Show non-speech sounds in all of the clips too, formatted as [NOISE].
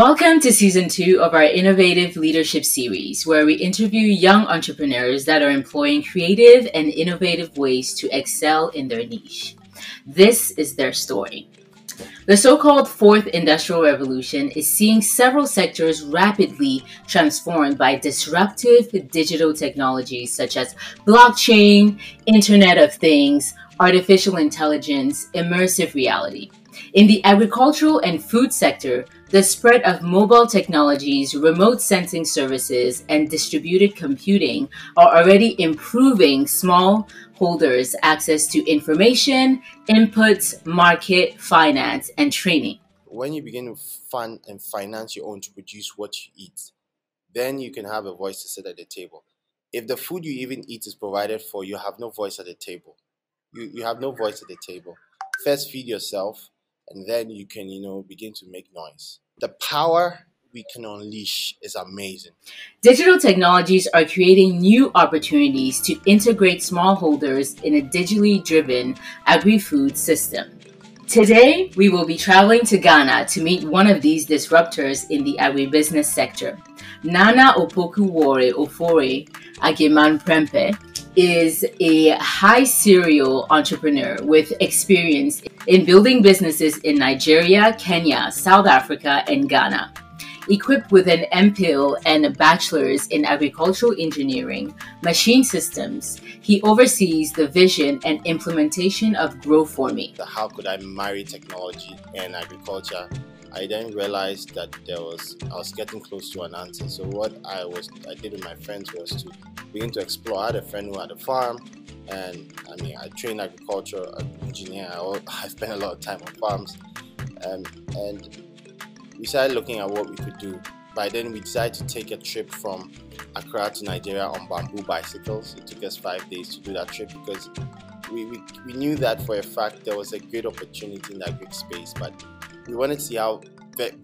Welcome to season two of our innovative leadership series, where we interview young entrepreneurs that are employing creative and innovative ways to excel in their niche. This is their story. The so called fourth industrial revolution is seeing several sectors rapidly transformed by disruptive digital technologies such as blockchain, Internet of Things, artificial intelligence, immersive reality. In the agricultural and food sector, the spread of mobile technologies, remote sensing services, and distributed computing are already improving smallholders' access to information, inputs, market, finance, and training. When you begin to fund and finance your own to produce what you eat, then you can have a voice to sit at the table. If the food you even eat is provided for, you have no voice at the table. You, you have no voice at the table. First, feed yourself, and then you can, you know, begin to make noise. The power we can unleash is amazing. Digital technologies are creating new opportunities to integrate smallholders in a digitally driven agri food system. Today, we will be traveling to Ghana to meet one of these disruptors in the agribusiness sector. Nana Opoku Ofore Agyeman Prempeh is a high serial entrepreneur with experience in building businesses in Nigeria, Kenya, South Africa, and Ghana. Equipped with an MPhil and a bachelor's in agricultural engineering, machine systems, he oversees the vision and implementation of Grow for Me. How could I marry technology and agriculture I then realized that there was I was getting close to an answer. So what I was I did with my friends was to begin to explore. I had a friend who had a farm, and I mean I trained agriculture engineer. I, [LAUGHS] I spent a lot of time on farms, um, and we started looking at what we could do. By then, we decided to take a trip from Accra to Nigeria on bamboo bicycles. It took us five days to do that trip because we, we, we knew that for a fact there was a great opportunity in that Greek space, but we wanted to see how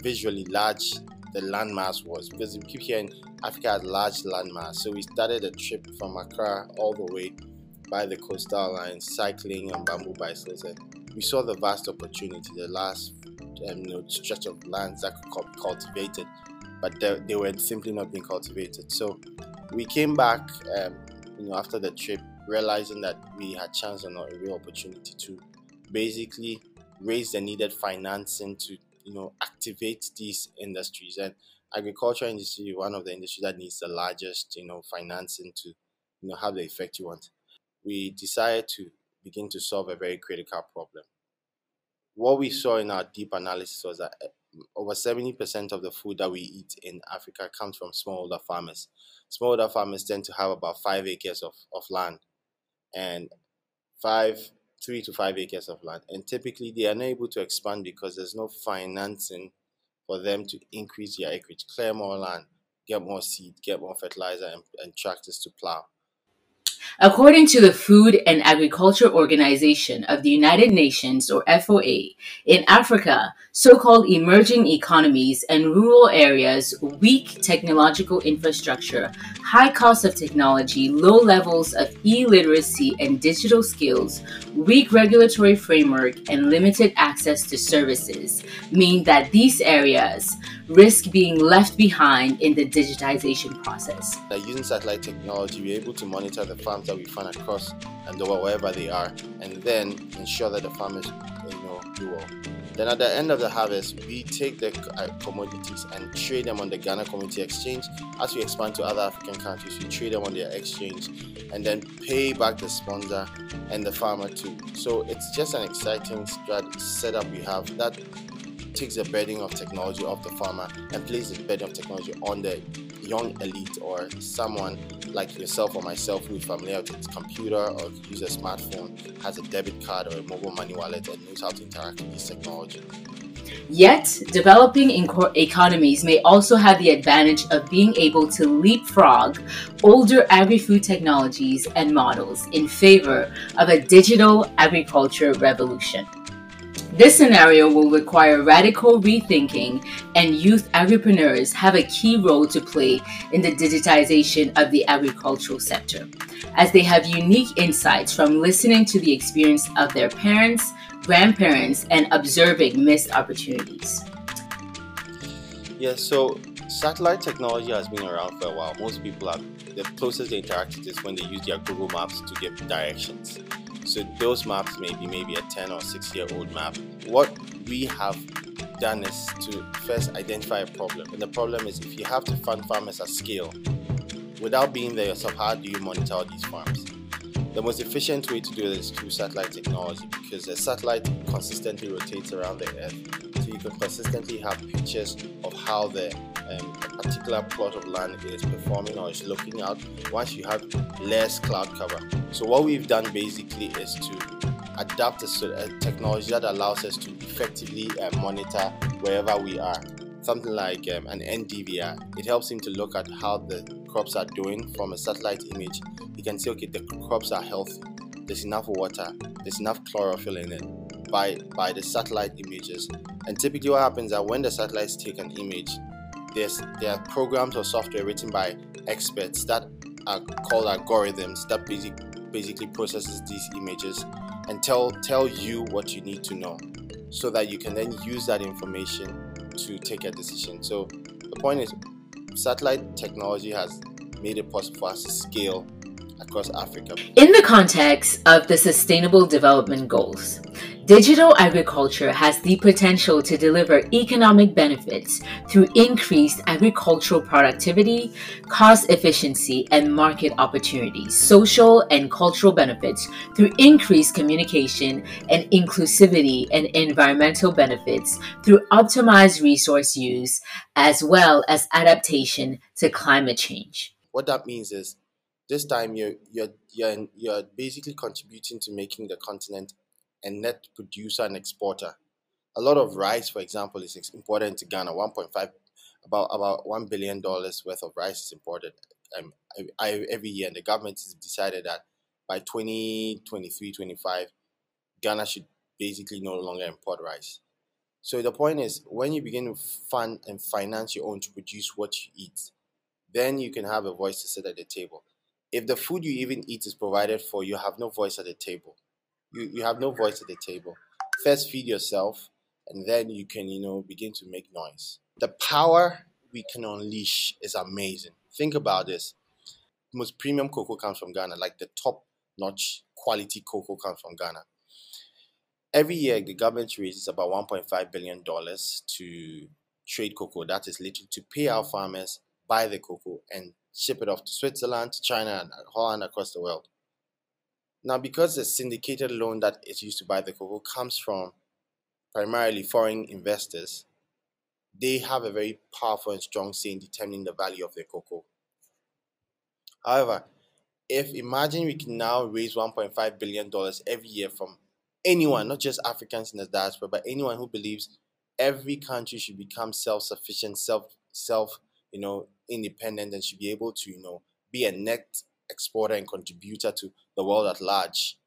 visually large the landmass was because we keep hearing Africa has large landmass. So we started a trip from Accra all the way by the coastal line, cycling on bamboo bicycles, and we saw the vast opportunity, the last um, you know, stretch of lands that could be cultivated, but they, they were simply not being cultivated. So we came back, um, you know, after the trip, realizing that we had chance on a real opportunity to basically raise the needed financing to you know activate these industries. And agriculture industry one of the industries that needs the largest you know financing to you know have the effect you want. We decided to begin to solve a very critical problem. What we saw in our deep analysis was that eh, over 70% of the food that we eat in Africa comes from smallholder farmers. Smallholder farmers tend to have about five acres of, of land. And five three to five acres of land. And typically they are not able to expand because there's no financing for them to increase their acreage, clear more land, get more seed, get more fertilizer, and, and tractors to plow. According to the Food and Agriculture Organization of the United Nations, or FOA, in Africa, so called emerging economies and rural areas, weak technological infrastructure, high cost of technology, low levels of e-literacy and digital skills, weak regulatory framework, and limited access to services mean that these areas risk being left behind in the digitization process. By using satellite technology, we're able to monitor the farms that we find across and over wherever they are, and then ensure that the farmers, you know, do well. Then at the end of the harvest, we take the uh, commodities and trade them on the Ghana Commodity Exchange. As we expand to other African countries, we trade them on their exchange and then pay back the sponsor and the farmer too. So it's just an exciting setup we have that takes the burden of technology off the farmer and places the burden of technology on the young elite or someone like yourself or myself who is familiar with a computer or use a smartphone, has a debit card or a mobile money wallet and knows how to interact with this technology. Yet, developing economies may also have the advantage of being able to leapfrog older agri food technologies and models in favor of a digital agriculture revolution. This scenario will require radical rethinking, and youth agripreneurs have a key role to play in the digitization of the agricultural sector, as they have unique insights from listening to the experience of their parents, grandparents, and observing missed opportunities. Yeah, so satellite technology has been around for a while. Most people have the closest they interact is when they use their Google Maps to get directions. So those maps may be maybe a 10 or 6 year old map. What we have done is to first identify a problem. And the problem is if you have to fund farmers at scale, without being there yourself, how do you monitor these farms? The most efficient way to do this is through satellite technology because a satellite consistently rotates around the earth. So you can consistently have pictures of how the um, particular plot of land is performing or is looking out once you have less cloud cover. So what we've done basically is to adapt a, technology that allows us to effectively uh, monitor wherever we are. Something like um, an NDVI. It helps him to look at how the crops are doing from a satellite image. He can see, okay, the crops are healthy. There's enough water. There's enough chlorophyll in it by by the satellite images. And typically, what happens is that when the satellites take an image, there's there are programs or software written by experts that are called algorithms that basic, basically processes these images and tell tell you what you need to know so that you can then use that information to take a decision. So the point is satellite technology has made it possible for us to scale across Africa. In the context of the Sustainable Development Goals, digital agriculture has the potential to deliver economic benefits through increased agricultural productivity, cost efficiency, and market opportunities, social and cultural benefits through increased communication and inclusivity, and environmental benefits through optimized resource use, as well as adaptation to climate change. What that means is this time you're you're you're, you're basically contributing to making the continent a net producer and exporter. A lot of rice, for example, is imported to Ghana. 1.5 about about one billion dollars worth of rice is imported um, every year, and the government has decided that by 2023 25 Ghana should basically no longer import rice. So the point is, when you begin to fund and finance your own to produce what you eat, then you can have a voice to sit at the table if the food you even eat is provided for, you have no voice at the table. You, you have no voice at the table. First, feed yourself, and then you can, you know, begin to make noise. The power we can unleash is amazing. Think about this. most premium cocoa comes from Ghana, like the top notch quality cocoa comes from Ghana. Every year, the government raises about $1.5 billion to trade cocoa. That is literally to pay our farmers, buy the cocoa, and ship it off to Switzerland, to China, and Holland across the world. Now, because the syndicated loan that is used to buy the cocoa comes from primarily foreign investors, they have a very powerful and strong say in determining the value of their cocoa. However, if imagine we can now raise $1.5 billion every year from anyone, not just Africans in the diaspora, but anyone who believes every country should become self-sufficient, self self you know, independent and should be able to, you know, be a net exporter and contributor to the world at large,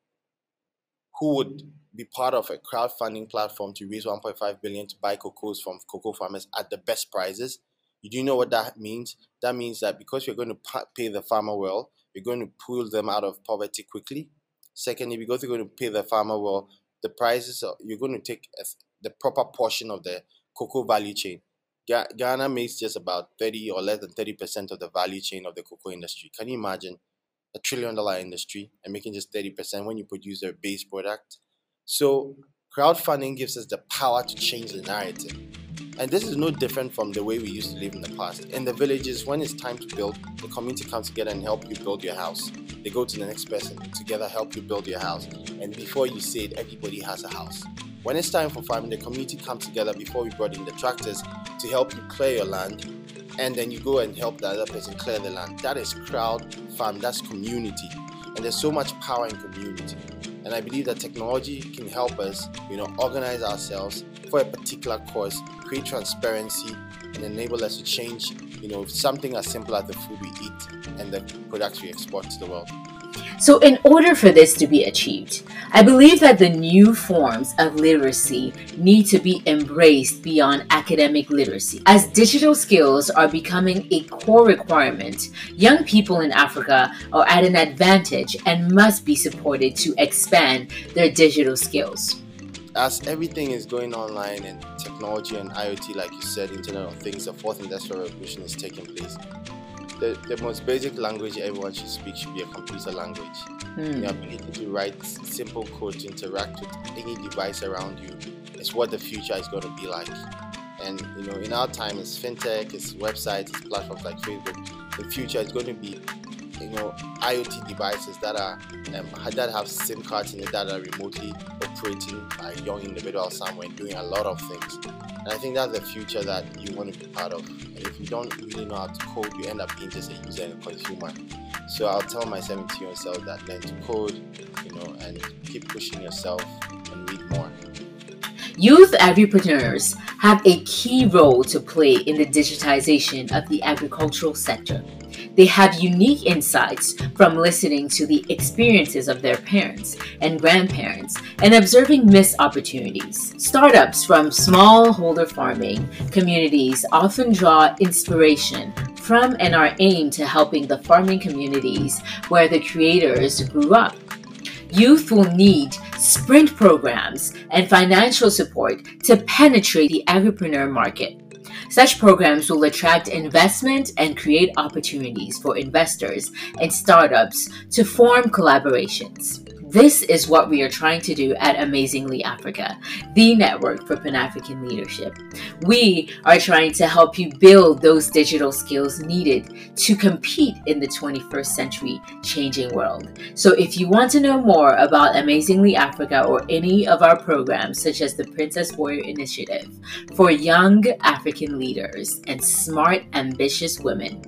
who would be part of a crowdfunding platform to raise 1.5 billion to buy cocoas from cocoa farmers at the best prices. You do know what that means? That means that because you're going to pay the farmer well, you're going to pull them out of poverty quickly. Secondly, because you're going to pay the farmer well, the prices are, you're going to take the proper portion of the cocoa value chain. Ghana makes just about 30 or less than 30% of the value chain of the cocoa industry. Can you imagine a trillion dollar industry and making just 30% when you produce their base product? So, crowdfunding gives us the power to change the narrative. And this is no different from the way we used to live in the past. In the villages, when it's time to build, the community comes together and help you build your house. They go to the next person, together help you build your house. And before you say it, everybody has a house. When it's time for farming, the community comes together before we brought in the tractors to help you clear your land, and then you go and help the other person clear the land. That is crowd farm, that's community. And there's so much power in community. And I believe that technology can help us, you know, organize ourselves for a particular cause, create transparency, and enable us to change, you know, something as simple as the food we eat and the products we export to the world. So, in order for this to be achieved, I believe that the new forms of literacy need to be embraced beyond academic literacy. As digital skills are becoming a core requirement, young people in Africa are at an advantage and must be supported to expand their digital skills. as everything is going online and technology and IoT, like you said, Internet of Things, the fourth industrial revolution is taking place. The, the most basic language everyone should speak should be a computer language. Mm. The ability to write simple code to interact with any device around you is what the future is going to be like. And you know, in our time, it's fintech, it's websites, it's platforms like Facebook. The future is going to be you know IoT devices that are um, that have SIM cards in it that are remotely operating by young individuals somewhere doing a lot of things. And I think that's the future that you want to be part of. And if you don't really know how to code, you end up being just a user and a consumer. So I'll tell my 17 year old self that learn to code, you know, and keep pushing yourself and read more. Youth agripreneurs have a key role to play in the digitization of the agricultural sector. They have unique insights from listening to the experiences of their parents and grandparents and observing missed opportunities. Startups from smallholder farming communities often draw inspiration from and are aimed to helping the farming communities where the creators grew up. Youth will need sprint programs and financial support to penetrate the agripreneur market. Such programs will attract investment and create opportunities for investors and startups to form collaborations. This is what we are trying to do at Amazingly Africa, the network for Pan African leadership. We are trying to help you build those digital skills needed to compete in the 21st century changing world. So, if you want to know more about Amazingly Africa or any of our programs, such as the Princess Warrior Initiative for young African leaders and smart, ambitious women,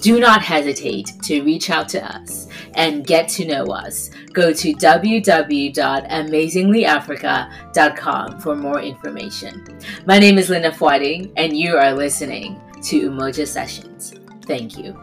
do not hesitate to reach out to us and get to know us. Go to www.amazinglyafrica.com for more information. My name is Linda Fwading, and you are listening to Umoja Sessions. Thank you.